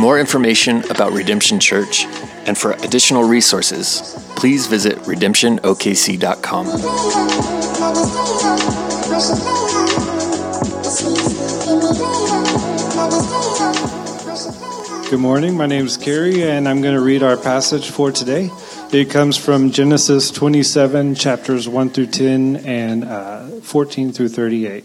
More information about Redemption Church and for additional resources, please visit redemptionokc.com. Good morning. My name is Carrie, and I'm going to read our passage for today. It comes from Genesis 27, chapters 1 through 10, and uh, 14 through 38.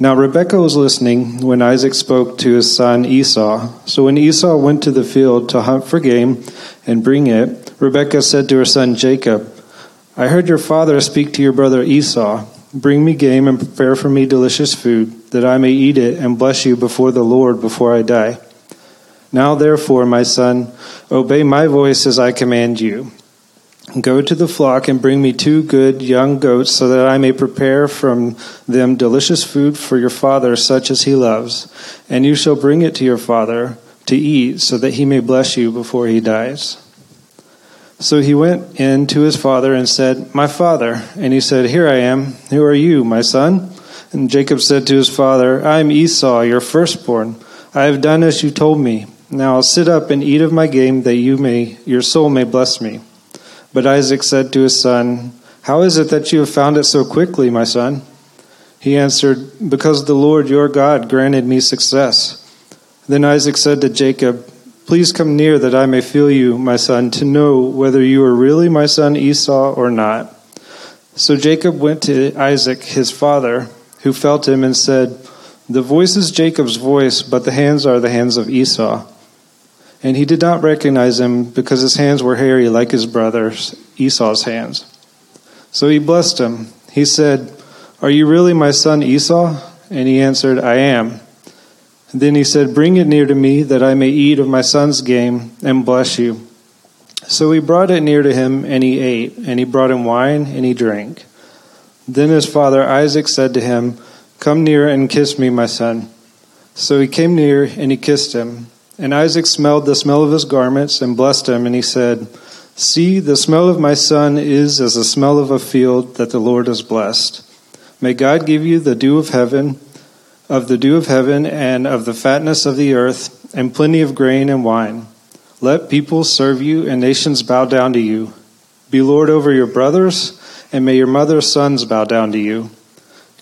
Now Rebekah was listening when Isaac spoke to his son Esau. So when Esau went to the field to hunt for game and bring it, Rebekah said to her son Jacob, I heard your father speak to your brother Esau. Bring me game and prepare for me delicious food, that I may eat it and bless you before the Lord before I die. Now therefore, my son, obey my voice as I command you. Go to the flock and bring me two good young goats, so that I may prepare from them delicious food for your father, such as he loves. And you shall bring it to your father to eat, so that he may bless you before he dies. So he went in to his father and said, My father. And he said, Here I am. Who are you, my son? And Jacob said to his father, I am Esau, your firstborn. I have done as you told me. Now sit up and eat of my game, that you may, your soul may bless me. But Isaac said to his son, How is it that you have found it so quickly, my son? He answered, Because the Lord your God granted me success. Then Isaac said to Jacob, Please come near that I may feel you, my son, to know whether you are really my son Esau or not. So Jacob went to Isaac, his father, who felt him, and said, The voice is Jacob's voice, but the hands are the hands of Esau. And he did not recognize him because his hands were hairy like his brother's, Esau's hands. So he blessed him. He said, Are you really my son Esau? And he answered, I am. And then he said, Bring it near to me that I may eat of my son's game and bless you. So he brought it near to him, and he ate, and he brought him wine, and he drank. Then his father Isaac said to him, Come near and kiss me, my son. So he came near, and he kissed him. And Isaac smelled the smell of his garments and blessed him, and he said, See, the smell of my son is as the smell of a field that the Lord has blessed. May God give you the dew of heaven, of the dew of heaven, and of the fatness of the earth, and plenty of grain and wine. Let peoples serve you, and nations bow down to you. Be Lord over your brothers, and may your mother's sons bow down to you.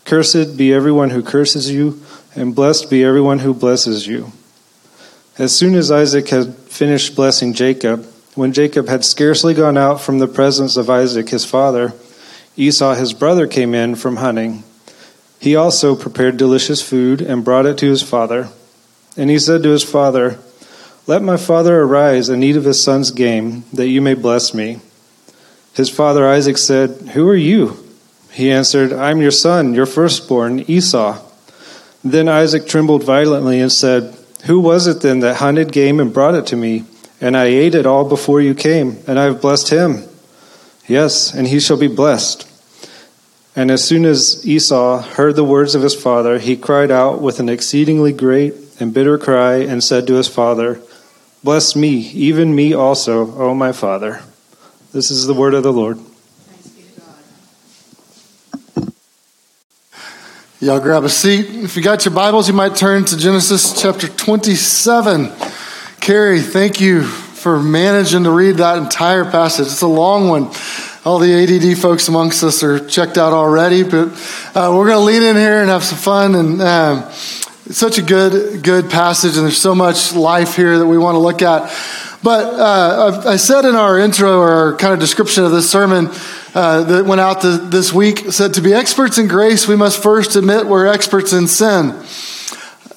Cursed be everyone who curses you, and blessed be everyone who blesses you. As soon as Isaac had finished blessing Jacob, when Jacob had scarcely gone out from the presence of Isaac his father, Esau his brother came in from hunting. He also prepared delicious food and brought it to his father. And he said to his father, Let my father arise and eat of his son's game, that you may bless me. His father Isaac said, Who are you? He answered, I am your son, your firstborn, Esau. Then Isaac trembled violently and said, who was it then that hunted game and brought it to me? And I ate it all before you came, and I have blessed him. Yes, and he shall be blessed. And as soon as Esau heard the words of his father, he cried out with an exceedingly great and bitter cry, and said to his father, Bless me, even me also, O my father. This is the word of the Lord. Y'all grab a seat. If you got your Bibles, you might turn to Genesis chapter 27. Carrie, thank you for managing to read that entire passage. It's a long one. All the ADD folks amongst us are checked out already, but uh, we're going to lean in here and have some fun. And um, It's such a good, good passage, and there's so much life here that we want to look at. But uh, I said in our intro or kind of description of this sermon uh, that went out this week, said to be experts in grace, we must first admit we're experts in sin.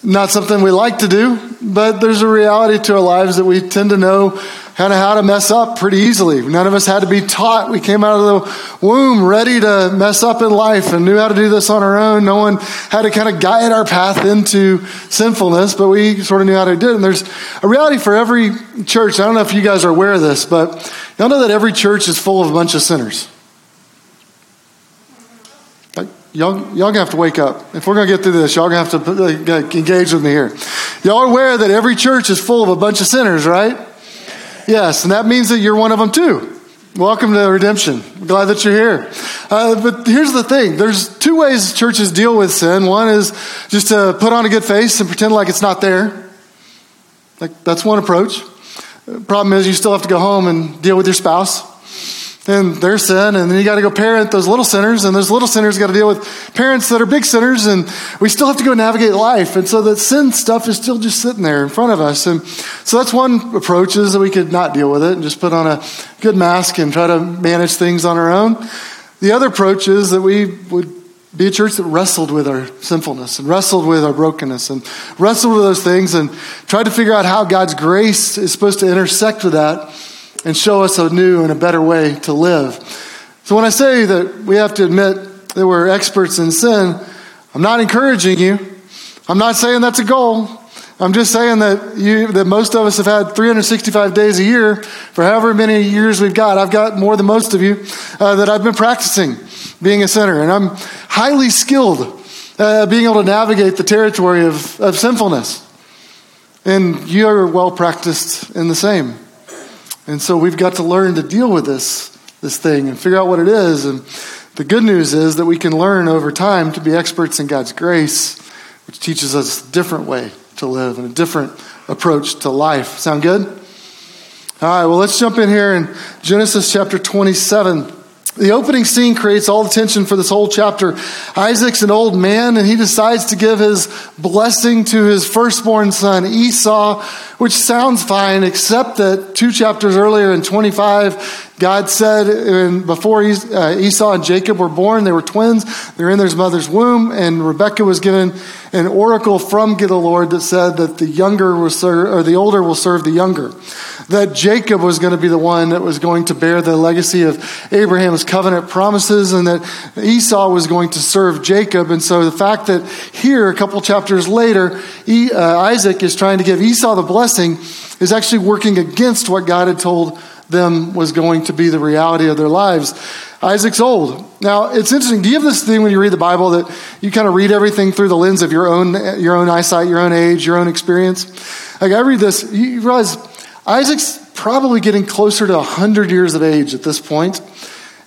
Not something we like to do, but there's a reality to our lives that we tend to know kind of how to mess up pretty easily. None of us had to be taught. We came out of the womb ready to mess up in life and knew how to do this on our own. No one had to kind of guide our path into sinfulness, but we sort of knew how to do it. And there's a reality for every church. I don't know if you guys are aware of this, but y'all know that every church is full of a bunch of sinners. Y'all, y'all gonna have to wake up. If we're gonna get through this, y'all gonna have to engage with me here. Y'all are aware that every church is full of a bunch of sinners, right? Yes, and that means that you're one of them too. Welcome to redemption. Glad that you're here. Uh, but here's the thing there's two ways churches deal with sin. One is just to put on a good face and pretend like it's not there. Like, that's one approach. Problem is, you still have to go home and deal with your spouse and their sin, and then you got to go parent those little sinners, and those little sinners got to deal with parents that are big sinners, and we still have to go navigate life. And so the sin stuff is still just sitting there in front of us. And so that's one approach is that we could not deal with it and just put on a good mask and try to manage things on our own. The other approach is that we would be a church that wrestled with our sinfulness and wrestled with our brokenness and wrestled with those things and tried to figure out how God's grace is supposed to intersect with that and show us a new and a better way to live. So when I say that we have to admit that we're experts in sin, I'm not encouraging you. I'm not saying that's a goal. I'm just saying that you, that most of us have had 365 days a year for however many years we've got. I've got more than most of you uh, that I've been practicing being a sinner, and I'm highly skilled uh, being able to navigate the territory of, of sinfulness. And you are well practiced in the same. And so we've got to learn to deal with this, this thing and figure out what it is. And the good news is that we can learn over time to be experts in God's grace, which teaches us a different way to live and a different approach to life. Sound good? All right, well, let's jump in here in Genesis chapter 27. The opening scene creates all the tension for this whole chapter. Isaac's an old man, and he decides to give his blessing to his firstborn son, Esau, which sounds fine, except that two chapters earlier in 25, God said before uh, Esau and Jacob were born, they were twins. They're in their mother's womb, and Rebekah was given an oracle from the Lord that said that the younger will serve, or the older will serve the younger. That Jacob was going to be the one that was going to bear the legacy of Abraham's covenant promises, and that Esau was going to serve Jacob. And so the fact that here, a couple chapters later, uh, Isaac is trying to give Esau the blessing is actually working against what God had told them was going to be the reality of their lives. Isaac's old. Now, it's interesting. Do you have this thing when you read the Bible that you kind of read everything through the lens of your own, your own eyesight, your own age, your own experience? Like, I read this, you realize Isaac's probably getting closer to 100 years of age at this point.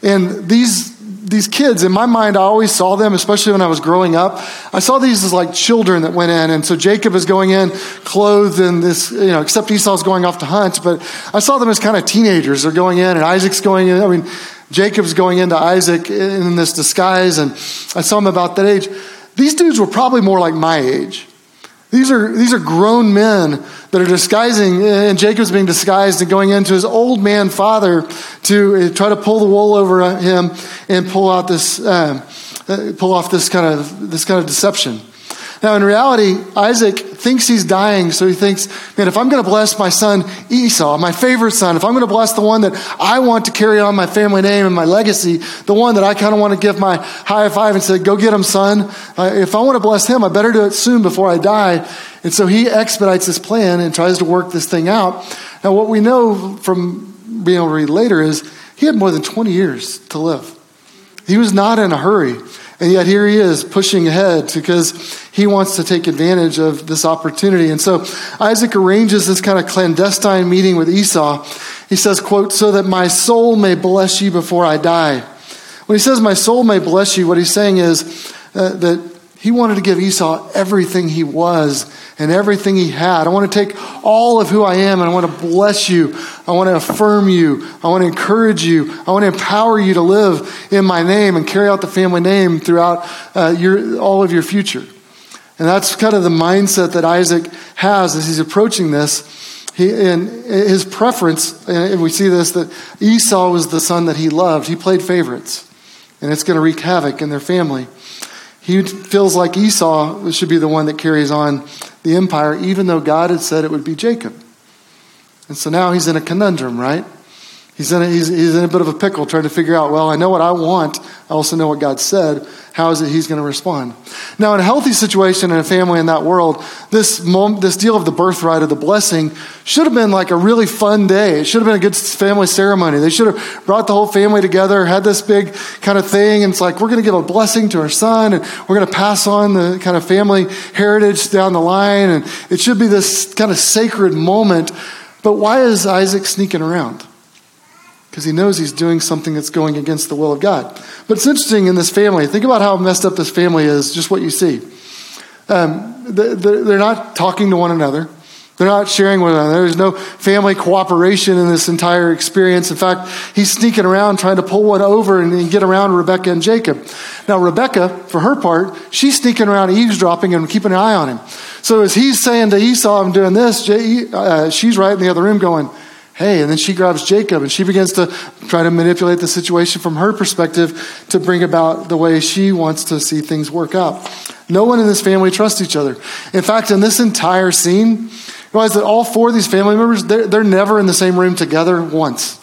And these these kids, in my mind, I always saw them, especially when I was growing up. I saw these as like children that went in. And so Jacob is going in clothed in this, you know, except Esau's going off to hunt. But I saw them as kind of teenagers. They're going in, and Isaac's going in. I mean, Jacob's going into Isaac in this disguise. And I saw them about that age. These dudes were probably more like my age. These are, these are grown men that are disguising, and Jacob's being disguised and going into his old man father to uh, try to pull the wool over him and pull out this, uh, pull off this kind of, this kind of deception. Now, in reality, Isaac thinks he's dying, so he thinks, man, if I'm going to bless my son Esau, my favorite son, if I'm going to bless the one that I want to carry on my family name and my legacy, the one that I kind of want to give my high five and say, go get him, son. Uh, if I want to bless him, I better do it soon before I die. And so he expedites his plan and tries to work this thing out. Now, what we know from being able to read later is he had more than 20 years to live. He was not in a hurry. And yet here he is pushing ahead because he wants to take advantage of this opportunity. And so Isaac arranges this kind of clandestine meeting with Esau. He says, quote, so that my soul may bless you before I die. When he says my soul may bless you, what he's saying is uh, that he wanted to give Esau everything he was and everything he had. I want to take all of who I am and I want to bless you. I want to affirm you. I want to encourage you. I want to empower you to live in my name and carry out the family name throughout uh, your, all of your future. And that's kind of the mindset that Isaac has as he's approaching this. He, and his preference, and we see this, that Esau was the son that he loved. He played favorites, and it's going to wreak havoc in their family. He feels like Esau should be the one that carries on the empire, even though God had said it would be Jacob. And so now he's in a conundrum, right? He's in, a, he's, he's in a bit of a pickle trying to figure out, well, I know what I want. I also know what God said. How is it he's going to respond? Now, in a healthy situation in a family in that world, this, moment, this deal of the birthright of the blessing should have been like a really fun day. It should have been a good family ceremony. They should have brought the whole family together, had this big kind of thing. And it's like, we're going to give a blessing to our son and we're going to pass on the kind of family heritage down the line. And it should be this kind of sacred moment. But why is Isaac sneaking around? Because he knows he's doing something that's going against the will of God. But it's interesting in this family. Think about how messed up this family is, just what you see. Um, they're not talking to one another. They're not sharing with one another. There's no family cooperation in this entire experience. In fact, he's sneaking around trying to pull one over and get around Rebecca and Jacob. Now, Rebecca, for her part, she's sneaking around eavesdropping and keeping an eye on him. So as he's saying to Esau, I'm doing this, uh, she's right in the other room going, hey, and then she grabs Jacob and she begins to try to manipulate the situation from her perspective to bring about the way she wants to see things work out. No one in this family trusts each other. In fact, in this entire scene, realize that all four of these family members, they're, they're never in the same room together once.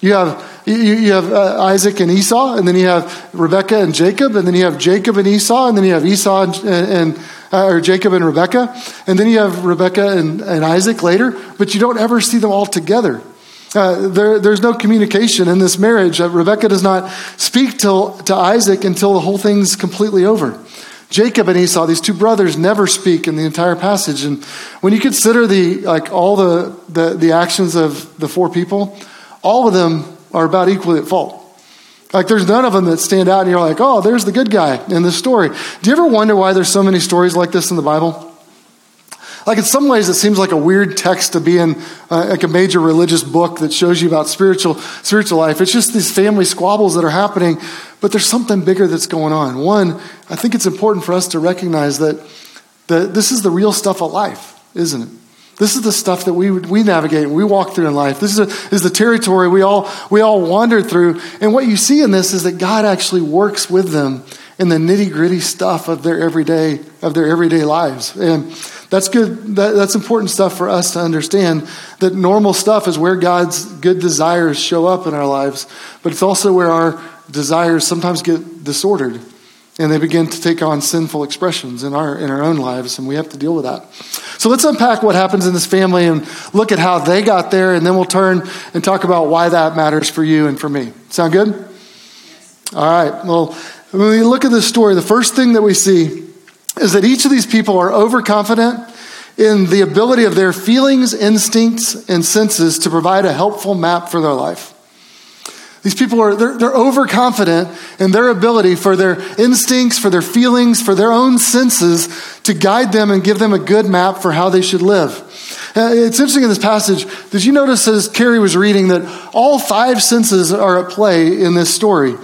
You have you, you have uh, Isaac and Esau, and then you have Rebecca and Jacob, and then you have Jacob and Esau, and then you have Esau and, and uh, or Jacob and Rebecca, and then you have Rebecca and, and Isaac later, but you don't ever see them all together. Uh, there, there's no communication in this marriage. Uh, Rebecca does not speak till, to Isaac until the whole thing's completely over. Jacob and Esau, these two brothers, never speak in the entire passage. And when you consider the like all the, the, the actions of the four people, all of them are about equally at fault. Like there's none of them that stand out and you're like, oh, there's the good guy in this story. Do you ever wonder why there's so many stories like this in the Bible? Like in some ways, it seems like a weird text to be in uh, like a major religious book that shows you about spiritual spiritual life. It's just these family squabbles that are happening, but there's something bigger that's going on. One, I think it's important for us to recognize that that this is the real stuff of life, isn't it? This is the stuff that we, we navigate and we walk through in life. This is, a, is the territory we all, we all wander through. And what you see in this is that God actually works with them in the nitty gritty stuff of their everyday, of their everyday lives. And that's good. That, that's important stuff for us to understand that normal stuff is where God's good desires show up in our lives, but it's also where our desires sometimes get disordered and they begin to take on sinful expressions in our in our own lives and we have to deal with that. So let's unpack what happens in this family and look at how they got there and then we'll turn and talk about why that matters for you and for me. Sound good? All right. Well when we look at this story the first thing that we see is that each of these people are overconfident in the ability of their feelings instincts and senses to provide a helpful map for their life these people are, they're, they're overconfident in their ability for their instincts, for their feelings, for their own senses to guide them and give them a good map for how they should live. Uh, it's interesting in this passage. Did you notice as Carrie was reading that all five senses are at play in this story?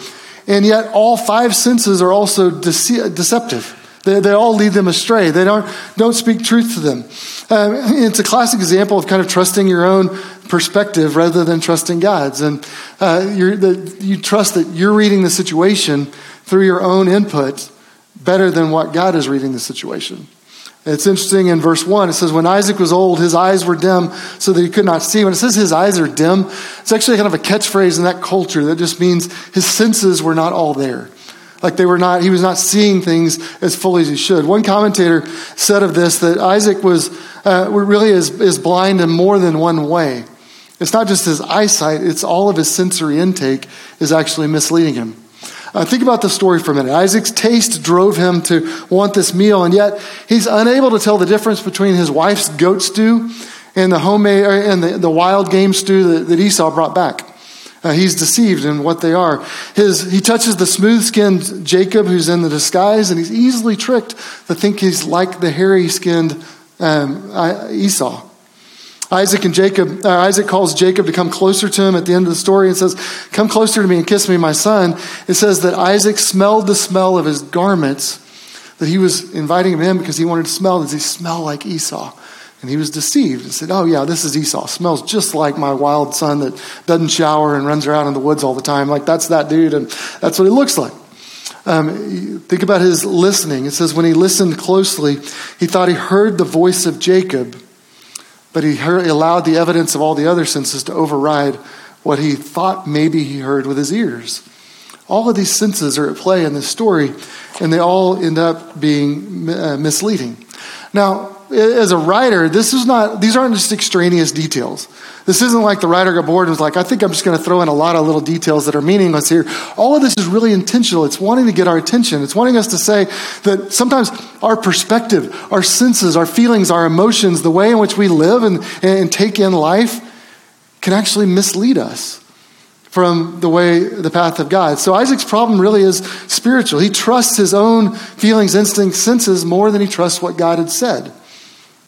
And yet all five senses are also dece- deceptive. They, they, all lead them astray. They don't, don't speak truth to them. Um, it's a classic example of kind of trusting your own perspective rather than trusting God's. And uh, the, you trust that you're reading the situation through your own input better than what God is reading the situation. It's interesting in verse 1, it says, When Isaac was old, his eyes were dim so that he could not see. When it says his eyes are dim, it's actually kind of a catchphrase in that culture that just means his senses were not all there. Like they were not, he was not seeing things as fully as he should. One commentator said of this that Isaac was uh, really is, is blind in more than one way. It's not just his eyesight, it's all of his sensory intake is actually misleading him. Uh, think about the story for a minute. Isaac's taste drove him to want this meal, and yet he's unable to tell the difference between his wife's goat stew and the homemade and the, the wild game stew that, that Esau brought back. Uh, he's deceived in what they are. His, he touches the smooth skinned Jacob who's in the disguise, and he's easily tricked to think he's like the hairy skinned um, Esau. Isaac and Jacob, uh, Isaac calls Jacob to come closer to him at the end of the story and says, Come closer to me and kiss me, my son. It says that Isaac smelled the smell of his garments, that he was inviting him in because he wanted to smell. Does he smell like Esau? And he was deceived and said, Oh, yeah, this is Esau. Smells just like my wild son that doesn't shower and runs around in the woods all the time. Like, that's that dude, and that's what he looks like. Um, think about his listening. It says, When he listened closely, he thought he heard the voice of Jacob, but he, heard, he allowed the evidence of all the other senses to override what he thought maybe he heard with his ears. All of these senses are at play in this story, and they all end up being uh, misleading. Now, as a writer, this is not, these aren't just extraneous details. This isn't like the writer got bored and was like, I think I'm just going to throw in a lot of little details that are meaningless here. All of this is really intentional. It's wanting to get our attention. It's wanting us to say that sometimes our perspective, our senses, our feelings, our emotions, the way in which we live and, and take in life can actually mislead us from the way, the path of God. So Isaac's problem really is spiritual. He trusts his own feelings, instincts, senses more than he trusts what God had said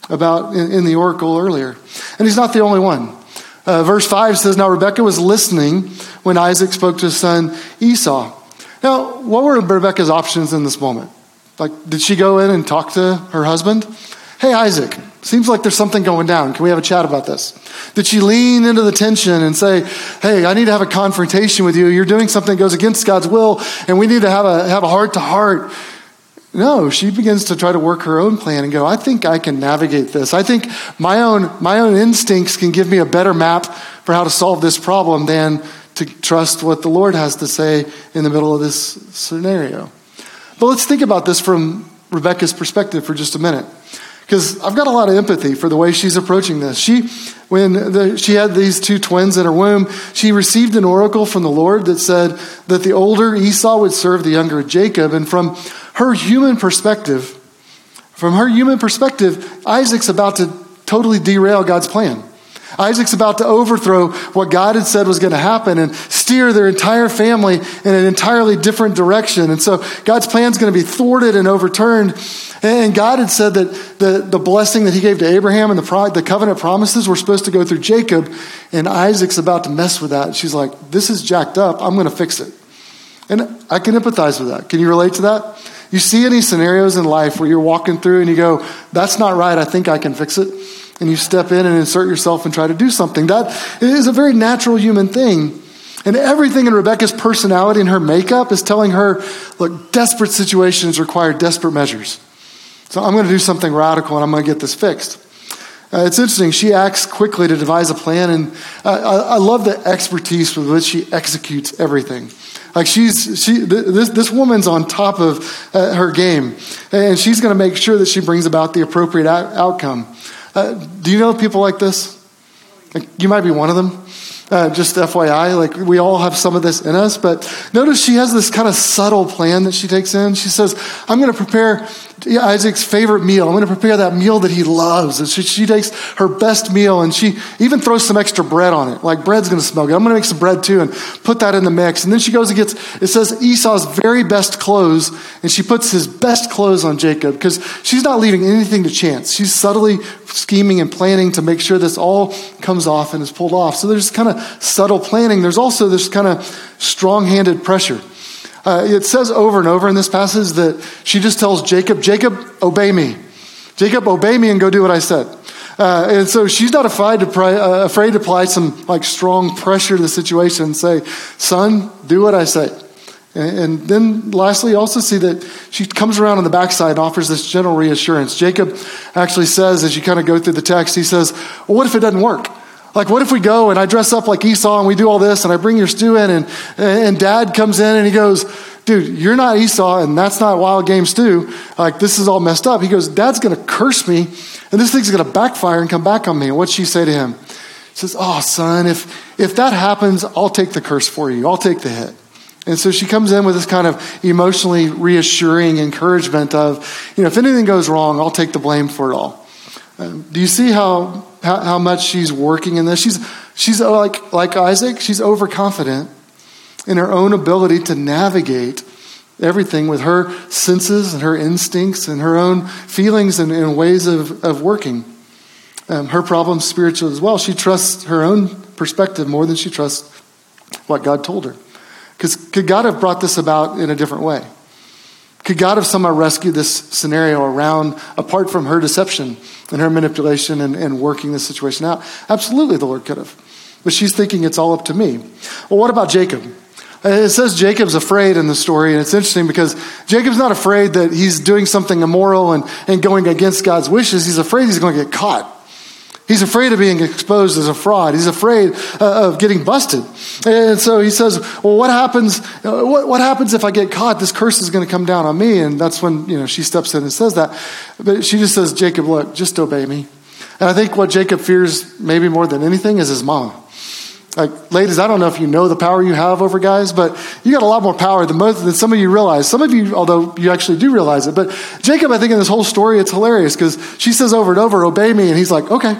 about in, in the oracle earlier. And he's not the only one. Uh, verse 5 says, Now Rebekah was listening when Isaac spoke to his son Esau. Now, what were Rebekah's options in this moment? Like, did she go in and talk to her husband? Hey, Isaac, seems like there's something going down. Can we have a chat about this? Did she lean into the tension and say, Hey, I need to have a confrontation with you. You're doing something that goes against God's will, and we need to have a, have a heart to heart. No, she begins to try to work her own plan and go, I think I can navigate this. I think my own, my own instincts can give me a better map for how to solve this problem than to trust what the Lord has to say in the middle of this scenario. But let's think about this from Rebecca's perspective for just a minute. Because I've got a lot of empathy for the way she's approaching this. She, when the, she had these two twins in her womb, she received an oracle from the Lord that said that the older Esau would serve the younger Jacob. And from her human perspective, from her human perspective, Isaac's about to totally derail God's plan. Isaac's about to overthrow what God had said was going to happen and steer their entire family in an entirely different direction. And so God's plan is going to be thwarted and overturned. And God had said that the, the blessing that he gave to Abraham and the, the covenant promises were supposed to go through Jacob. And Isaac's about to mess with that. she's like, This is jacked up. I'm going to fix it. And I can empathize with that. Can you relate to that? You see any scenarios in life where you're walking through and you go, That's not right. I think I can fix it. And you step in and insert yourself and try to do something. That is a very natural human thing. And everything in Rebecca's personality and her makeup is telling her, look, desperate situations require desperate measures. So I'm going to do something radical and I'm going to get this fixed. Uh, it's interesting. She acts quickly to devise a plan, and uh, I, I, love the expertise with which she executes everything. Like she's she this this woman's on top of uh, her game, and she's going to make sure that she brings about the appropriate out- outcome. Uh, do you know people like this? Like, you might be one of them. Uh, just FYI, like we all have some of this in us, but notice she has this kind of subtle plan that she takes in. She says, I'm going to prepare Isaac's favorite meal. I'm going to prepare that meal that he loves. And she, she, takes her best meal and she even throws some extra bread on it. Like bread's going to smell good. I'm going to make some bread too and put that in the mix. And then she goes and gets, it says Esau's very best clothes and she puts his best clothes on Jacob because she's not leaving anything to chance. She's subtly scheming and planning to make sure this all comes off and is pulled off. So there's kind of subtle planning. There's also this kind of strong handed pressure. Uh, it says over and over in this passage that she just tells Jacob, Jacob, obey me. Jacob, obey me and go do what I said. Uh, and so she's not afraid to, pray, uh, afraid to apply some like strong pressure to the situation and say, son, do what I say. And, and then lastly, also see that she comes around on the backside and offers this gentle reassurance. Jacob actually says, as you kind of go through the text, he says, well, what if it doesn't work? Like, what if we go and I dress up like Esau and we do all this and I bring your stew in and, and dad comes in and he goes, dude, you're not Esau and that's not wild game stew. Like, this is all messed up. He goes, dad's going to curse me and this thing's going to backfire and come back on me. And what'd she say to him? She says, oh, son, if, if that happens, I'll take the curse for you. I'll take the hit. And so she comes in with this kind of emotionally reassuring encouragement of, you know, if anything goes wrong, I'll take the blame for it all. Um, do you see how, how, how much she's working in this? She's, she's like, like Isaac, she's overconfident in her own ability to navigate everything with her senses and her instincts and her own feelings and, and ways of, of working. Um, her problem's spiritual as well. She trusts her own perspective more than she trusts what God told her. Because could God have brought this about in a different way? Could God have somehow rescued this scenario around, apart from her deception and her manipulation and, and working this situation out? Absolutely, the Lord could have. But she's thinking it's all up to me. Well, what about Jacob? Uh, it says Jacob's afraid in the story, and it's interesting because Jacob's not afraid that he's doing something immoral and, and going against God's wishes. He's afraid he's going to get caught. He's afraid of being exposed as a fraud. He's afraid uh, of getting busted. And so he says, Well, what happens, uh, what, what happens if I get caught? This curse is going to come down on me. And that's when, you know, she steps in and says that. But she just says, Jacob, look, just obey me. And I think what Jacob fears maybe more than anything is his mom. Like, ladies, I don't know if you know the power you have over guys, but you got a lot more power than most than some of you realize. Some of you, although you actually do realize it, but Jacob, I think in this whole story, it's hilarious because she says over and over, "Obey me," and he's like, "Okay,"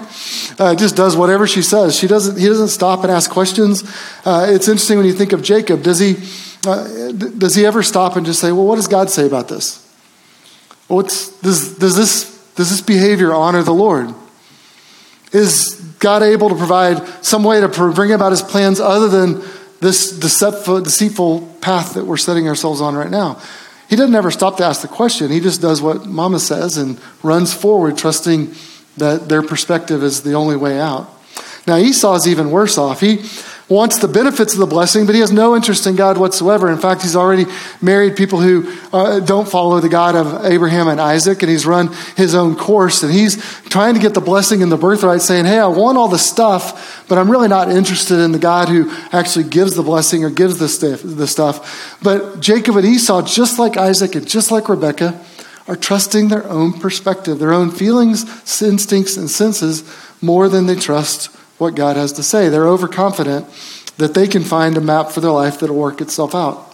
uh, just does whatever she says. She doesn't. He doesn't stop and ask questions. Uh, it's interesting when you think of Jacob. Does he? Uh, does he ever stop and just say, "Well, what does God say about this? What's does does this does this behavior honor the Lord?" Is God able to provide some way to bring about his plans other than this deceitful, deceitful path that we're setting ourselves on right now? He doesn't ever stop to ask the question. He just does what mama says and runs forward, trusting that their perspective is the only way out. Now, Esau's even worse off. He wants the benefits of the blessing, but he has no interest in God whatsoever. In fact, he's already married people who uh, don't follow the God of Abraham and Isaac, and he's run his own course. And he's trying to get the blessing and the birthright, saying, Hey, I want all the stuff, but I'm really not interested in the God who actually gives the blessing or gives the stuff. The stuff. But Jacob and Esau, just like Isaac and just like Rebekah, are trusting their own perspective, their own feelings, instincts, and senses more than they trust what God has to say. They're overconfident that they can find a map for their life that'll work itself out.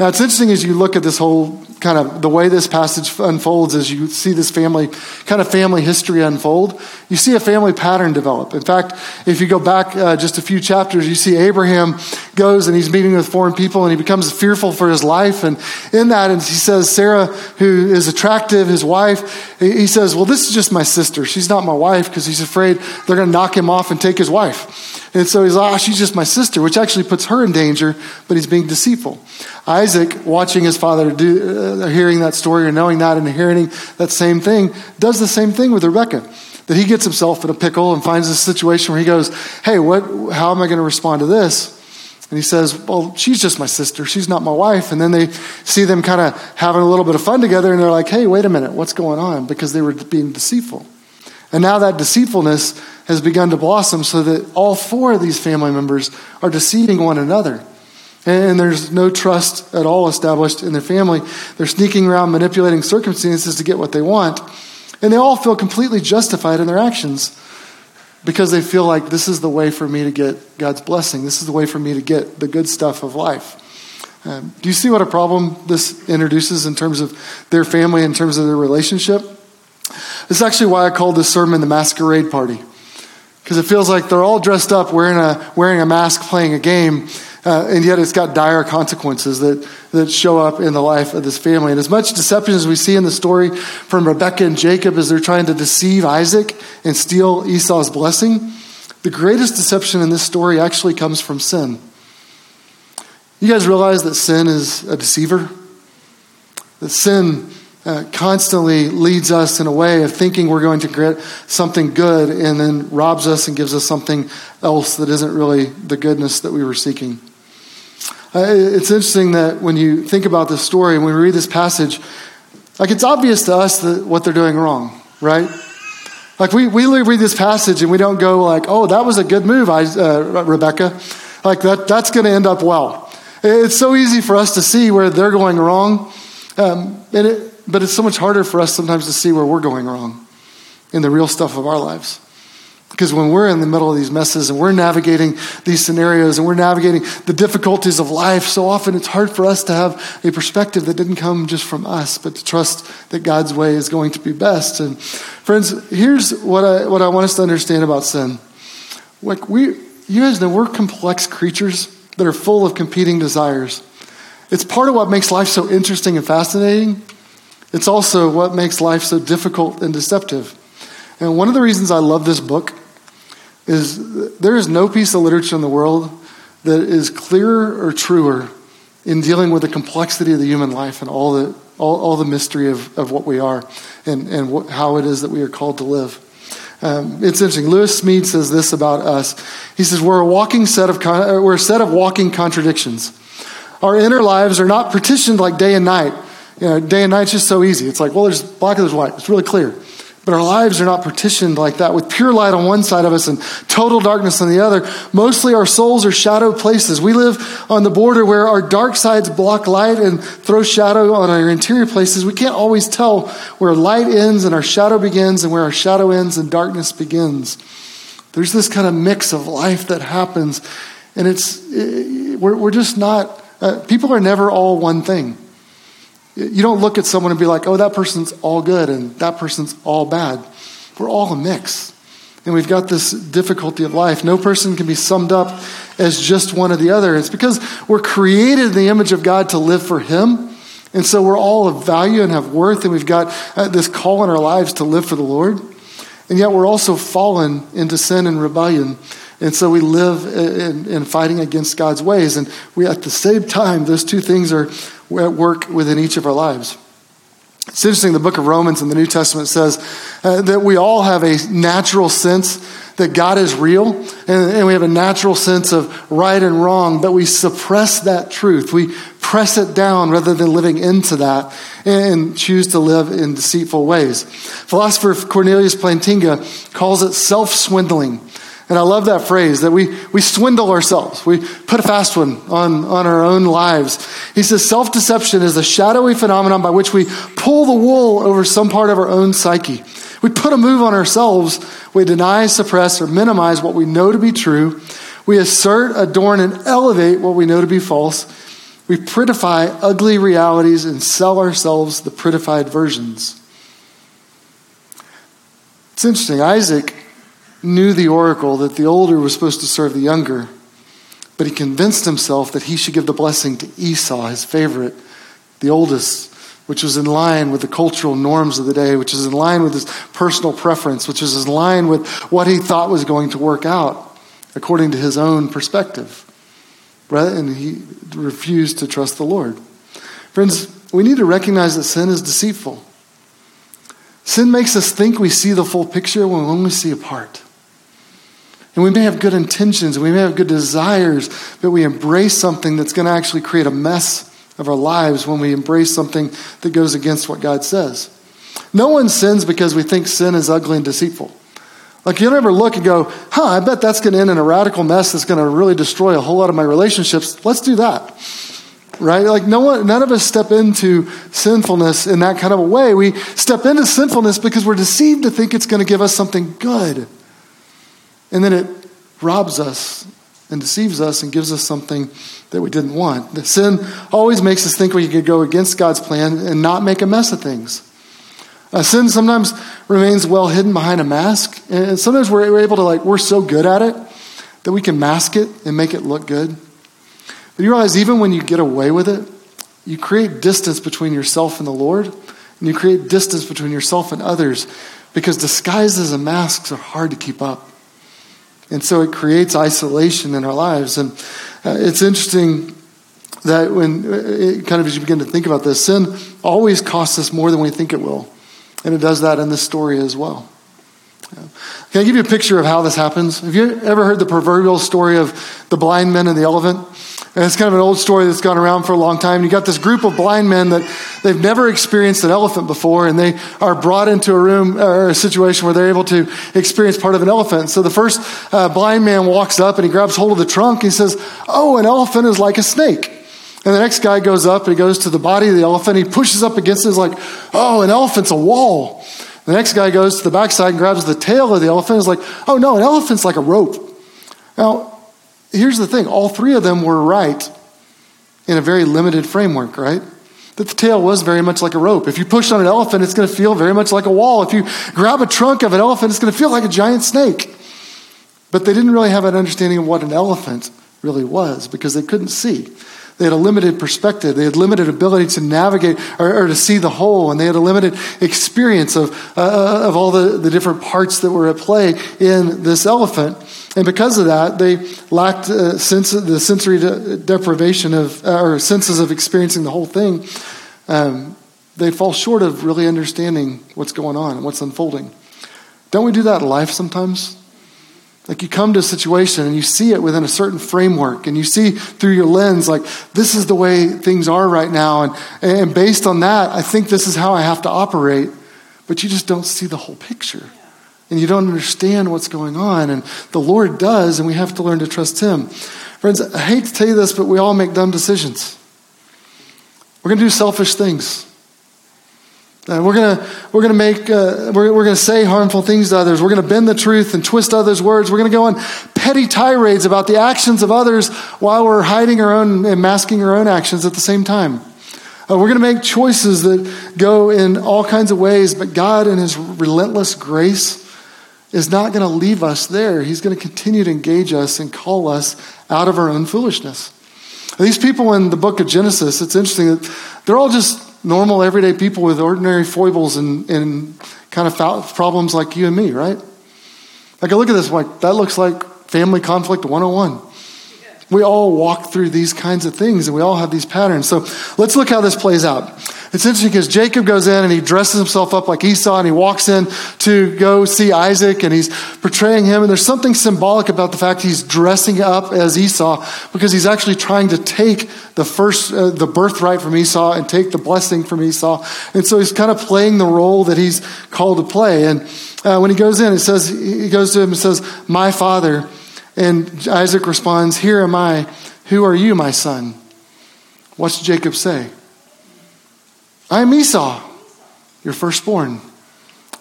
Now, it's interesting as you look at this whole kind of the way this passage unfolds, as you see this family, kind of family history unfold, you see a family pattern develop. In fact, if you go back uh, just a few chapters, you see Abraham goes and he's meeting with foreign people and he becomes fearful for his life. And in that, and he says, Sarah, who is attractive, his wife, he says, Well, this is just my sister. She's not my wife because he's afraid they're going to knock him off and take his wife. And so he's like, oh, she's just my sister, which actually puts her in danger, but he's being deceitful. Isaac, watching his father do, uh, hearing that story or knowing that and hearing that same thing, does the same thing with Rebecca. That he gets himself in a pickle and finds a situation where he goes, hey, what, how am I going to respond to this? And he says, Well, she's just my sister. She's not my wife. And then they see them kind of having a little bit of fun together, and they're like, Hey, wait a minute, what's going on? Because they were being deceitful. And now that deceitfulness has begun to blossom so that all four of these family members are deceiving one another. And there's no trust at all established in their family. They're sneaking around manipulating circumstances to get what they want. And they all feel completely justified in their actions because they feel like this is the way for me to get God's blessing. This is the way for me to get the good stuff of life. Um, do you see what a problem this introduces in terms of their family, in terms of their relationship? This is actually why I called this sermon the masquerade party. Because it feels like they're all dressed up wearing a, wearing a mask playing a game, uh, and yet it's got dire consequences that, that show up in the life of this family. And as much deception as we see in the story from Rebecca and Jacob as they're trying to deceive Isaac and steal Esau's blessing, the greatest deception in this story actually comes from sin. You guys realize that sin is a deceiver? That sin uh, constantly leads us in a way of thinking we're going to get something good and then robs us and gives us something else that isn't really the goodness that we were seeking. Uh, it's interesting that when you think about this story when we read this passage, like it's obvious to us that what they're doing wrong, right? Like we, we read this passage and we don't go like, oh, that was a good move, I, uh, Rebecca. Like that, that's going to end up well. It's so easy for us to see where they're going wrong. Um, and it, but it's so much harder for us sometimes to see where we're going wrong in the real stuff of our lives. Because when we're in the middle of these messes and we're navigating these scenarios and we're navigating the difficulties of life, so often it's hard for us to have a perspective that didn't come just from us, but to trust that God's way is going to be best. And friends, here's what I, what I want us to understand about sin. Like we, you guys know we're complex creatures that are full of competing desires. It's part of what makes life so interesting and fascinating it's also what makes life so difficult and deceptive. And one of the reasons I love this book is there is no piece of literature in the world that is clearer or truer in dealing with the complexity of the human life and all the, all, all the mystery of, of what we are and, and what, how it is that we are called to live. Um, it's interesting. Lewis Smedes says this about us. He says, We're a walking set of, con- we're a set of walking contradictions. Our inner lives are not partitioned like day and night. You know, day and night's just so easy. It's like, well, there's black and there's white. It's really clear. But our lives are not partitioned like that with pure light on one side of us and total darkness on the other. Mostly our souls are shadow places. We live on the border where our dark sides block light and throw shadow on our interior places. We can't always tell where light ends and our shadow begins and where our shadow ends and darkness begins. There's this kind of mix of life that happens, and it's, we're, we're just not, uh, people are never all one thing. You don't look at someone and be like, oh, that person's all good and that person's all bad. We're all a mix. And we've got this difficulty of life. No person can be summed up as just one or the other. It's because we're created in the image of God to live for Him. And so we're all of value and have worth, and we've got uh, this call in our lives to live for the Lord. And yet we're also fallen into sin and rebellion. And so we live in, in, fighting against God's ways. And we, at the same time, those two things are at work within each of our lives. It's interesting, the book of Romans in the New Testament says uh, that we all have a natural sense that God is real, and, and, we have a natural sense of right and wrong, but we suppress that truth. We press it down rather than living into that and, choose to live in deceitful ways. Philosopher Cornelius Plantinga calls it self swindling. And I love that phrase that we, we swindle ourselves. We put a fast one on, on our own lives. He says self deception is a shadowy phenomenon by which we pull the wool over some part of our own psyche. We put a move on ourselves. We deny, suppress, or minimize what we know to be true. We assert, adorn, and elevate what we know to be false. We prettify ugly realities and sell ourselves the prettified versions. It's interesting. Isaac knew the oracle that the older was supposed to serve the younger, but he convinced himself that he should give the blessing to Esau, his favorite, the oldest, which was in line with the cultural norms of the day, which is in line with his personal preference, which is in line with what he thought was going to work out according to his own perspective. And he refused to trust the Lord. Friends, we need to recognize that sin is deceitful. Sin makes us think we see the full picture when we only see a part. And we may have good intentions, we may have good desires, but we embrace something that's going to actually create a mess of our lives when we embrace something that goes against what God says. No one sins because we think sin is ugly and deceitful. Like, you don't ever look and go, huh, I bet that's going to end in a radical mess that's going to really destroy a whole lot of my relationships. Let's do that. Right? Like, no one, none of us step into sinfulness in that kind of a way. We step into sinfulness because we're deceived to think it's going to give us something good. And then it robs us and deceives us and gives us something that we didn't want. The sin always makes us think we could go against God's plan and not make a mess of things. Uh, sin sometimes remains well hidden behind a mask, and sometimes we're, we're able to like we're so good at it that we can mask it and make it look good. But you realize even when you get away with it, you create distance between yourself and the Lord, and you create distance between yourself and others because disguises and masks are hard to keep up. And so it creates isolation in our lives. And uh, it's interesting that when, uh, it, kind of as you begin to think about this, sin always costs us more than we think it will. And it does that in this story as well. Can I give you a picture of how this happens? Have you ever heard the proverbial story of the blind men and the elephant? And it's kind of an old story that's gone around for a long time. You got this group of blind men that they've never experienced an elephant before, and they are brought into a room or a situation where they're able to experience part of an elephant. So the first uh, blind man walks up and he grabs hold of the trunk. And he says, "Oh, an elephant is like a snake." And the next guy goes up and he goes to the body of the elephant. He pushes up against it. He's like, "Oh, an elephant's a wall." The next guy goes to the backside and grabs the tail of the elephant. He's like, "Oh no, an elephant's like a rope." Now here's the thing all three of them were right in a very limited framework, right? That the tail was very much like a rope. If you push on an elephant, it's going to feel very much like a wall. If you grab a trunk of an elephant, it's going to feel like a giant snake. But they didn't really have an understanding of what an elephant really was because they couldn't see. They had a limited perspective. They had limited ability to navigate or, or to see the whole, and they had a limited experience of, uh, of all the, the different parts that were at play in this elephant. And because of that, they lacked uh, sense, the sensory de- deprivation of, uh, or senses of experiencing the whole thing. Um, they fall short of really understanding what's going on and what's unfolding. Don't we do that in life sometimes? Like you come to a situation and you see it within a certain framework and you see through your lens, like, this is the way things are right now. And, and based on that, I think this is how I have to operate. But you just don't see the whole picture and you don't understand what's going on. And the Lord does, and we have to learn to trust Him. Friends, I hate to tell you this, but we all make dumb decisions. We're going to do selfish things. Uh, we're going to we're gonna make, uh, we're, we're going to say harmful things to others. We're going to bend the truth and twist others' words. We're going to go on petty tirades about the actions of others while we're hiding our own and masking our own actions at the same time. Uh, we're going to make choices that go in all kinds of ways, but God, in His relentless grace, is not going to leave us there. He's going to continue to engage us and call us out of our own foolishness. These people in the book of Genesis, it's interesting that they're all just normal, everyday people with ordinary foibles and, and kind of problems like you and me, right? Like I look at this, like that looks like family conflict 101. We all walk through these kinds of things and we all have these patterns. So let's look how this plays out. It's interesting because Jacob goes in and he dresses himself up like Esau and he walks in to go see Isaac and he's portraying him. And there's something symbolic about the fact he's dressing up as Esau because he's actually trying to take the first, uh, the birthright from Esau and take the blessing from Esau. And so he's kind of playing the role that he's called to play. And uh, when he goes in, it says, he goes to him and says, My father. And Isaac responds, Here am I. Who are you, my son? What's Jacob say? I am Esau, your firstborn.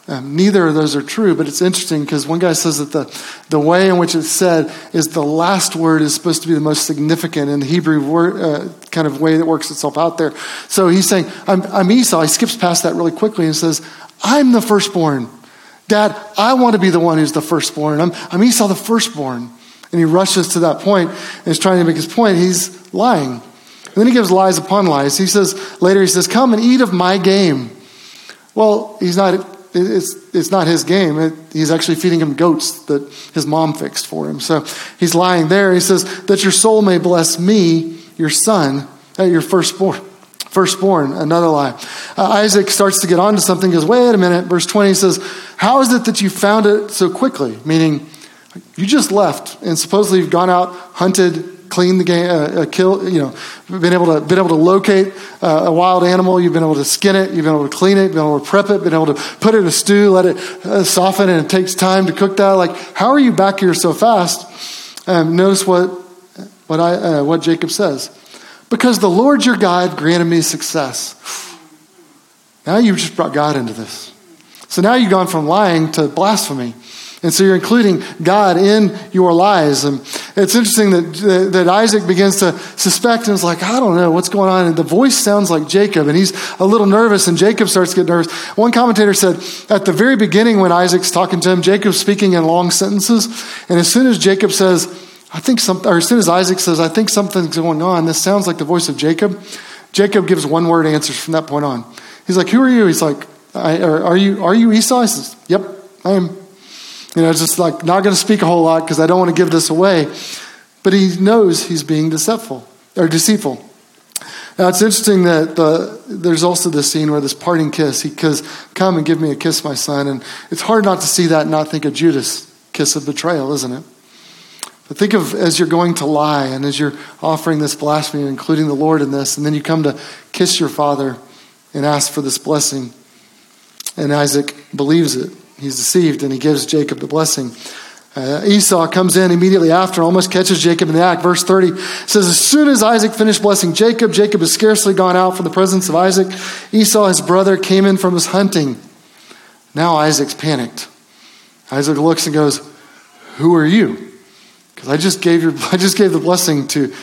Um, neither of those are true, but it's interesting because one guy says that the, the way in which it's said is the last word is supposed to be the most significant in the Hebrew word, uh, kind of way that works itself out there. So he's saying, I'm, I'm Esau. He skips past that really quickly and says, I'm the firstborn. Dad, I want to be the one who's the firstborn. I'm, I'm Esau the firstborn. And he rushes to that point and is trying to make his point. He's lying. And then he gives lies upon lies. He says, later, he says, Come and eat of my game. Well, he's not, it's, it's not his game. It, he's actually feeding him goats that his mom fixed for him. So he's lying there. He says, That your soul may bless me, your son, uh, your firstborn. Firstborn, another lie. Uh, Isaac starts to get onto something, He goes, Wait a minute. Verse 20 says, How is it that you found it so quickly? Meaning, you just left, and supposedly you've gone out, hunted, cleaned the game, uh, uh, kill, you know, been able to been able to locate uh, a wild animal. You've been able to skin it. You've been able to clean it. Been able to prep it. Been able to put it in a stew, let it uh, soften, and it takes time to cook that. Like, how are you back here so fast? Um, notice what what I uh, what Jacob says. Because the Lord your God granted me success. Now you've just brought God into this. So now you've gone from lying to blasphemy. And so you're including God in your lies. And it's interesting that, that Isaac begins to suspect and is like, I don't know what's going on. And the voice sounds like Jacob, and he's a little nervous, and Jacob starts to get nervous. One commentator said, at the very beginning, when Isaac's talking to him, Jacob's speaking in long sentences. And as soon as Jacob says, I think something, or as soon as Isaac says, I think something's going on, this sounds like the voice of Jacob. Jacob gives one word answers from that point on. He's like, Who are you? He's like, Are you, are you Esau? He says, Yep, I am. You know, just like not going to speak a whole lot because I don't want to give this away. But he knows he's being deceitful or deceitful. Now it's interesting that the, there's also this scene where this parting kiss. He says, "Come and give me a kiss, my son." And it's hard not to see that and not think of Judas' kiss of betrayal, isn't it? But think of as you're going to lie and as you're offering this blasphemy, including the Lord in this, and then you come to kiss your father and ask for this blessing. And Isaac believes it. He's deceived and he gives Jacob the blessing. Uh, Esau comes in immediately after, almost catches Jacob in the act. Verse 30 says, As soon as Isaac finished blessing Jacob, Jacob has scarcely gone out from the presence of Isaac. Esau, his brother, came in from his hunting. Now Isaac's panicked. Isaac looks and goes, Who are you? Because I just gave your I just gave the blessing to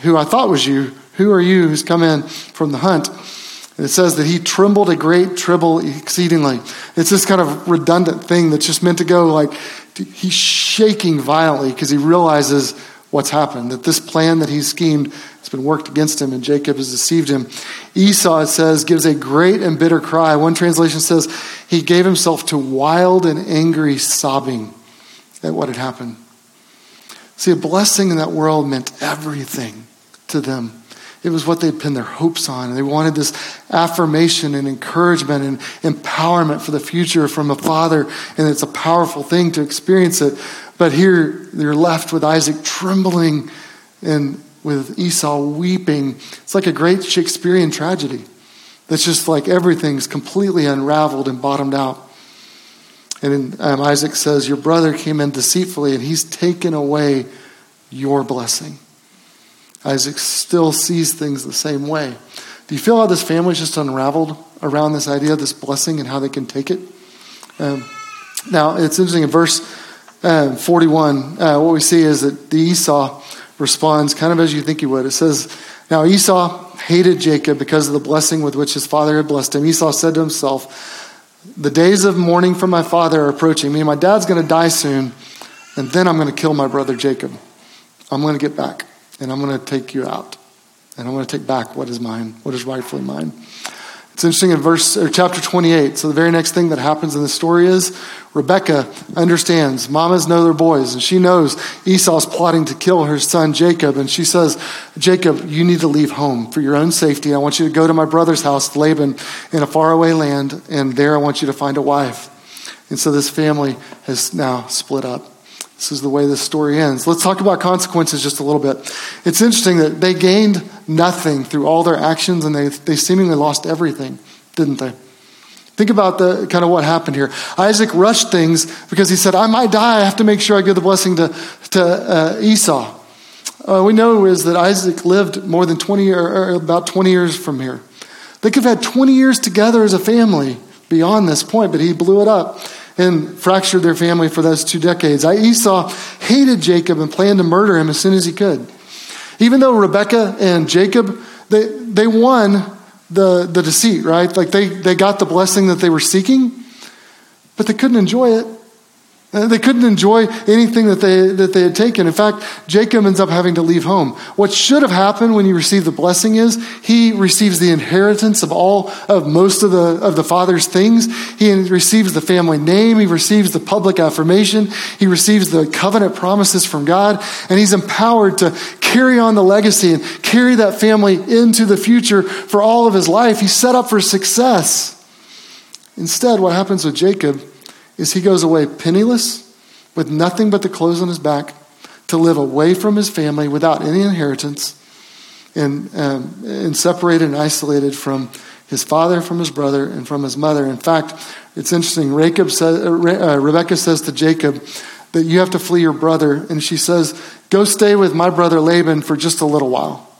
who I thought was you. Who are you who's come in from the hunt? It says that he trembled a great tremble exceedingly. It's this kind of redundant thing that's just meant to go like he's shaking violently because he realizes what's happened, that this plan that he schemed has been worked against him and Jacob has deceived him. Esau, it says, gives a great and bitter cry. One translation says he gave himself to wild and angry sobbing at what had happened. See, a blessing in that world meant everything to them. It was what they'd pinned their hopes on. And They wanted this affirmation and encouragement and empowerment for the future from a father, and it's a powerful thing to experience it. But here, they're left with Isaac trembling and with Esau weeping. It's like a great Shakespearean tragedy. That's just like everything's completely unraveled and bottomed out. And um, Isaac says, Your brother came in deceitfully, and he's taken away your blessing. Isaac still sees things the same way. Do you feel how this family just unraveled around this idea of this blessing and how they can take it? Um, now, it's interesting in verse uh, 41, uh, what we see is that the Esau responds kind of as you think he would. It says, Now Esau hated Jacob because of the blessing with which his father had blessed him. Esau said to himself, The days of mourning for my father are approaching. Me, my dad's going to die soon, and then I'm going to kill my brother Jacob. I'm going to get back, and I'm going to take you out, and I'm going to take back what is mine, what is rightfully mine. It's interesting in verse or chapter 28. So the very next thing that happens in the story is Rebecca understands. Mamas know their boys, and she knows Esau's plotting to kill her son Jacob. And she says, Jacob, you need to leave home for your own safety. I want you to go to my brother's house, Laban, in a faraway land, and there I want you to find a wife. And so this family has now split up. This is the way this story ends. Let's talk about consequences just a little bit. It's interesting that they gained nothing through all their actions and they, they seemingly lost everything, didn't they? Think about the kind of what happened here. Isaac rushed things because he said, I might die. I have to make sure I give the blessing to, to uh, Esau. Uh, we know is that Isaac lived more than 20 or, or about 20 years from here. They could have had 20 years together as a family beyond this point, but he blew it up and fractured their family for those two decades. Esau hated Jacob and planned to murder him as soon as he could. Even though Rebecca and Jacob, they, they won the, the deceit, right? Like they, they got the blessing that they were seeking, but they couldn't enjoy it Uh, they couldn't enjoy anything that they, that they had taken. In fact, Jacob ends up having to leave home. What should have happened when you receive the blessing is he receives the inheritance of all of most of the, of the father's things. He receives the family name. He receives the public affirmation. He receives the covenant promises from God. And he's empowered to carry on the legacy and carry that family into the future for all of his life. He's set up for success. Instead, what happens with Jacob is he goes away penniless, with nothing but the clothes on his back, to live away from his family without any inheritance, and, um, and separated and isolated from his father, from his brother, and from his mother. In fact, it's interesting. says, uh, uh, Rebecca says to Jacob that you have to flee your brother, and she says, Go stay with my brother Laban for just a little while.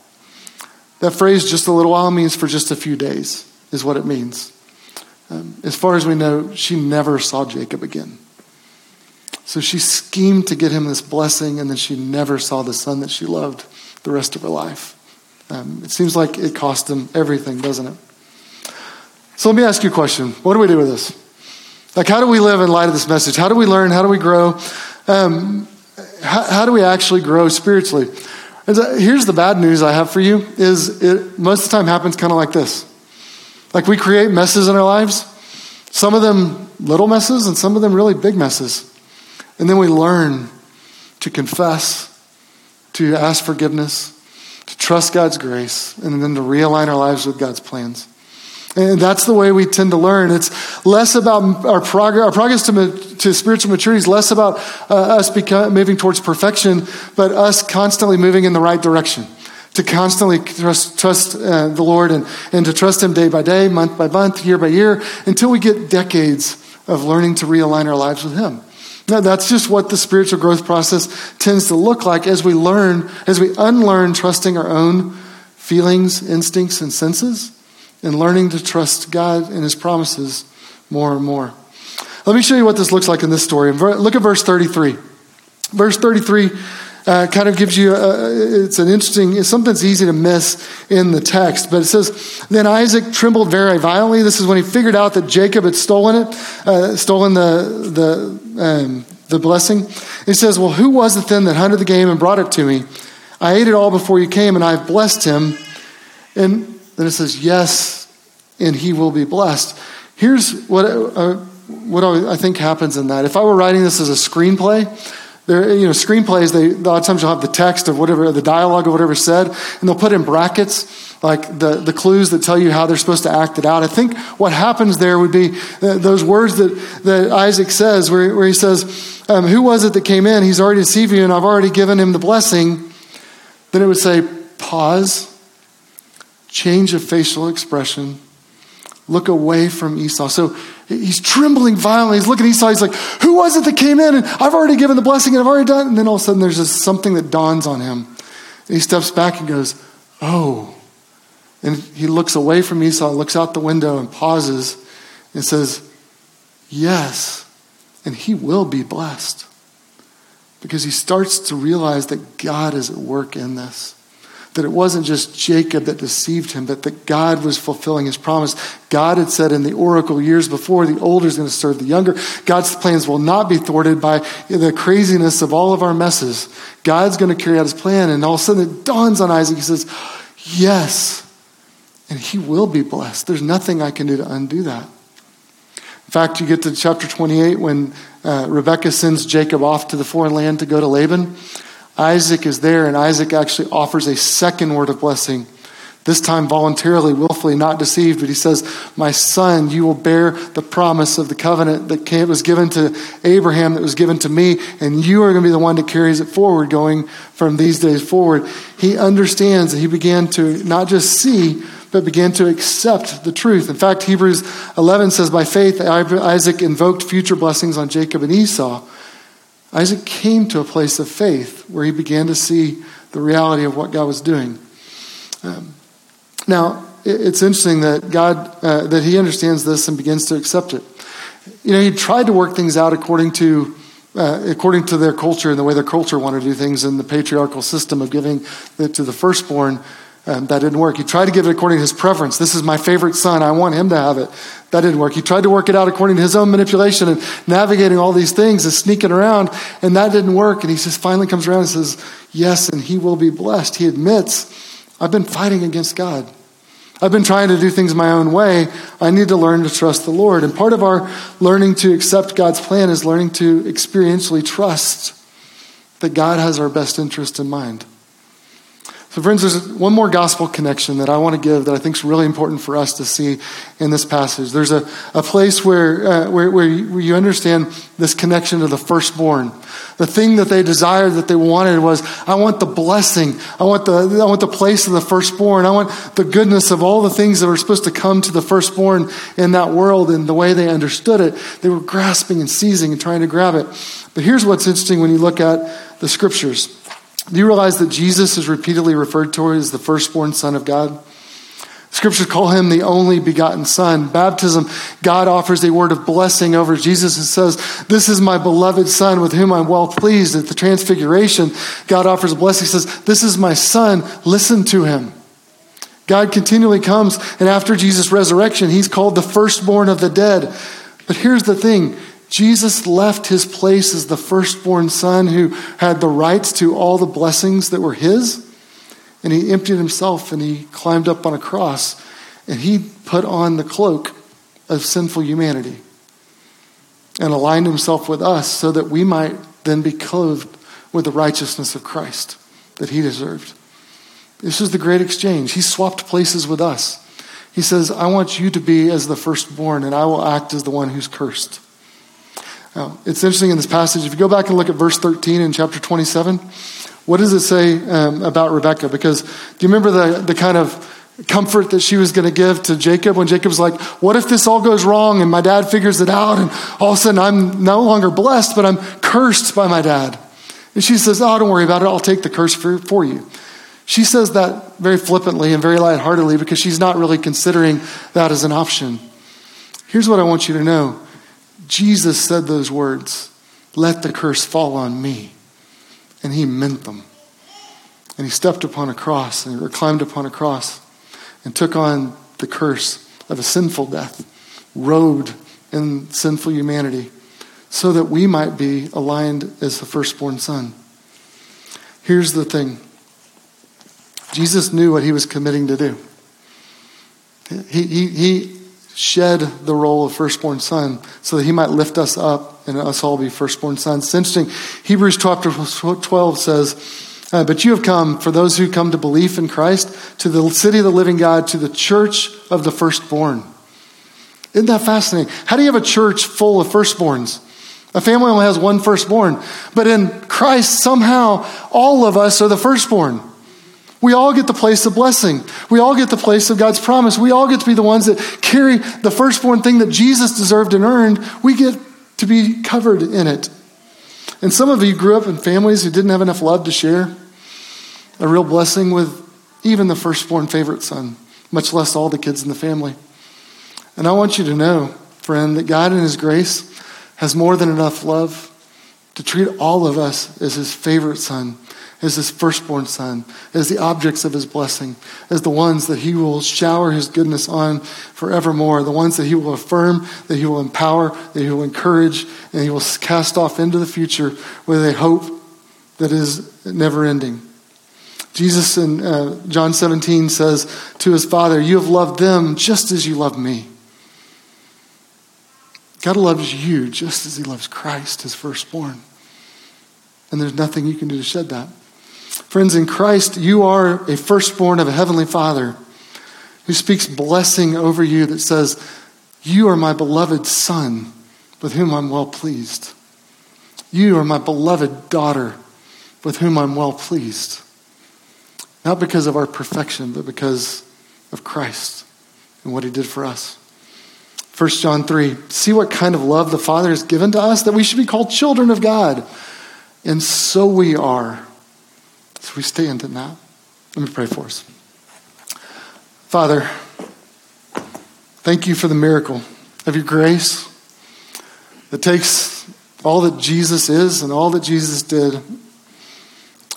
That phrase, just a little while, means for just a few days, is what it means. Um, as far as we know, she never saw Jacob again. So she schemed to get him this blessing, and then she never saw the son that she loved the rest of her life. Um, it seems like it cost him everything, doesn't it? So let me ask you a question. What do we do with this? Like, how do we live in light of this message? How do we learn? How do we grow? Um, how, how, do we actually grow spiritually? Here's the bad news I have for you: is it most of the time happens kind of like this. Like we create messes in our lives, some of them little messes, and some of them really big messes. And then we learn to confess, to ask forgiveness, to trust God's grace, and then to realign our lives with God's plans. And that's the way we tend to learn. It's less about our progress. Our progress to, to spiritual maturity is less about uh, us moving towards perfection, but us constantly moving in the right direction to constantly trust, trust uh, the Lord and, and to trust Him day by day, month by month, year by year, until we get decades of learning to realign our lives with Him. Now, that's just what the spiritual growth process tends to look like as we learn, as we unlearn trusting our own feelings, instincts, and senses, and learning to trust God and His promises more and more. Let me show you what this looks like in this story. Look at verse 33. Verse 33 uh, kind of gives you, a, it's an interesting, something that's easy to miss in the text, but it says, Then Isaac trembled very violently. This is when he figured out that Jacob had stolen it, uh, stolen the, the, um, the blessing. He says, Well, who was it then that hunted the game and brought it to me? I ate it all before you came, and I've blessed him. And then it says, Yes, and he will be blessed. Here's what, uh, what I think happens in that. If I were writing this as a screenplay, There, you know, screenplays, they, a lot of times you'll have the text of whatever, the dialogue of whatever said, and they'll put in brackets, like the, the clues that tell you how they're supposed to act it out. I think what happens there would be those words that, that Isaac says, where, where he says, um, Who was it that came in? He's already deceived you, and I've already given him the blessing. Then it would say, Pause, change of facial expression, look away from Esau. So he's trembling violently. He's looking at Esau. He's like, Who was it that came in? And I've already given the blessing and I've already done. And then all of a sudden there's just something that dawns on him. And he steps back and goes, Oh. And he looks away from Esau, looks out the window and pauses and says, Yes. And he will be blessed. Because he starts to realize that God is at work in this that it wasn't just Jacob that deceived him, but that God was fulfilling his promise. God had said in the oracle years before, the older is going to serve the younger. God's plans will not be thwarted by the craziness of all of our messes. God's going to carry out his plan. And all of a sudden it dawns on Isaac. He says, Yes. And he will be blessed. There's nothing I can do to undo that. In fact, you get to chapter 28 when uh, Rebekah sends Jacob off to the foreign land to go to Laban. Isaac is there, and Isaac actually offers a second word of blessing. This time voluntarily, willfully, not deceived, but he says, My son, you will bear the promise of the covenant that was given to Abraham, that was given to me, and you are going to be the one that carries it forward going from these days forward. He understands that he began to not just see, but began to accept the truth. In fact, Hebrews 11 says, By faith, Isaac invoked future blessings on Jacob and Esau. Isaac came to a place of faith where he began to see the reality of what God was doing. Um, now, it's interesting that God, uh, that he understands this and begins to accept it. You know, he tried to work things out according to, uh, according to their culture and the way their culture wanted to do things in the patriarchal system of giving it to the firstborn. Um, that didn't work. He tried to give it according to his preference. This is my favorite son. I want him to have it. That didn't work. He tried to work it out according to his own manipulation and navigating all these things and sneaking around, and that didn't work. And he just finally comes around and says, Yes, and he will be blessed. He admits, I've been fighting against God. I've been trying to do things my own way. I need to learn to trust the Lord. And part of our learning to accept God's plan is learning to experientially trust that God has our best interest in mind. So, friends, there's one more gospel connection that I want to give that I think is really important for us to see in this passage. There's a, a place where, uh, where, where, you, understand this connection to the firstborn. The thing that they desired, that they wanted was, I want the blessing. I want the, I want the place of the firstborn. I want the goodness of all the things that were supposed to come to the firstborn in that world and the way they understood it. They were grasping and seizing and trying to grab it. But here's what's interesting when you look at the scriptures. Do you realize that Jesus is repeatedly referred to as the firstborn Son of God? Scriptures call him the only begotten Son. Baptism, God offers a word of blessing over Jesus and says, This is my beloved Son with whom I'm well pleased. At the Transfiguration, God offers a blessing. Says, This is my Son, listen to him. God continually comes, and after Jesus' resurrection, he's called the firstborn of the dead. But here's the thing Jesus left his place as the firstborn son who had the rights to all the blessings that were his. And he emptied himself and he climbed up on a cross and he put on the cloak of sinful humanity and aligned himself with us so that we might then be clothed with the righteousness of Christ that he deserved. This is the great exchange. He swapped places with us. He says, I want you to be as the firstborn, and I will act as the one who's cursed. Now, it's interesting in this passage, if you go back and look at verse 13 in chapter 27, what does it say um, about Rebecca? Because do you remember the, the kind of comfort that she was going to give to Jacob when Jacob's like, What if this all goes wrong and my dad figures it out and all of a sudden I'm no longer blessed, but I'm cursed by my dad? And she says, Oh, don't worry about it. I'll take the curse for, for you. She says that very flippantly and very lightheartedly because she's not really considering that as an option. Here's what I want you to know Jesus said those words Let the curse fall on me. And he meant them. And he stepped upon a cross and he climbed upon a cross and took on the curse of a sinful death, robed in sinful humanity, so that we might be aligned as the firstborn son. Here's the thing Jesus knew what he was committing to do. He, he, he shed the role of firstborn son so that he might lift us up and us all be firstborn sons. It's interesting. Hebrews chapter 12 says, uh, But you have come, for those who come to belief in Christ, to the city of the living God, to the church of the firstborn. Isn't that fascinating? How do you have a church full of firstborns? A family only has one firstborn. But in Christ, somehow, all of us are the firstborn. We all get the place of blessing. We all get the place of God's promise. We all get to be the ones that carry the firstborn thing that Jesus deserved and earned. We get to be covered in it. And some of you grew up in families who didn't have enough love to share. A real blessing with even the firstborn favorite son, much less all the kids in the family. And I want you to know, friend, that God in His grace has more than enough love to treat all of us as His favorite son, as His firstborn son, as the objects of His blessing, as the ones that He will shower His goodness on forevermore, the ones that He will affirm, that He will empower, that He will encourage, and He will cast off into the future with a hope that is never ending. Jesus in uh, John 17 says to his Father, You have loved them just as you love me. God loves you just as He loves Christ, His firstborn. And there's nothing you can do to shed that. Friends, in Christ, you are a firstborn of a heavenly Father who speaks blessing over you that says, You are my beloved Son with whom I'm well pleased. You are my beloved daughter with whom I'm well pleased. Not because of our perfection, but because of Christ and what He did for us. 1 John 3. See what kind of love the Father has given to us that we should be called children of God. And so we are. We stand in that. Let me pray for us. Father, thank you for the miracle of your grace that takes all that Jesus is and all that Jesus did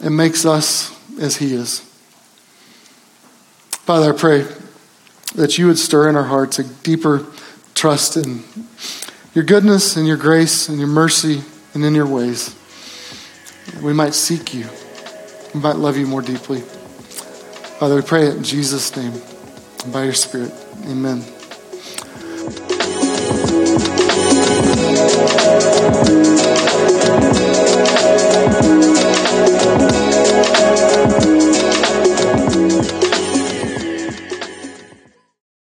and makes us as he is. Father, I pray that you would stir in our hearts a deeper trust in your goodness and your grace and your mercy and in your ways. We might seek you. We might love you more deeply. Father, we pray it in Jesus' name and by your Spirit. Amen.